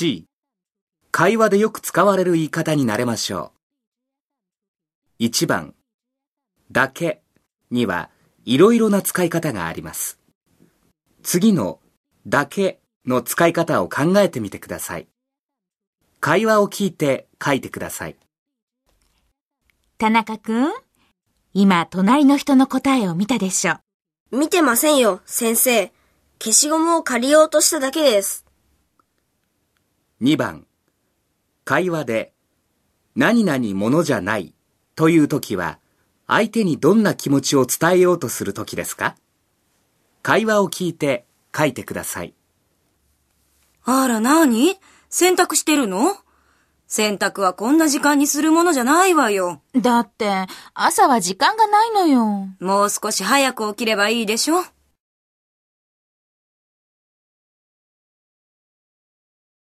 C、会話でよく使われる言い方になれましょう。1番、だけにはいろいろな使い方があります。次のだけの使い方を考えてみてください。会話を聞いて書いてください。田中くん、今隣の人の答えを見たでしょ。見てませんよ、先生。消しゴムを借りようとしただけです。2番、会話で何々ものじゃないというときは相手にどんな気持ちを伝えようとするときですか？会話を聞いて書いてください。あら、なに？洗濯してるの？洗濯はこんな時間にするものじゃないわよ。だって、朝は時間がないのよ。もう少し早く起きればいいでしょ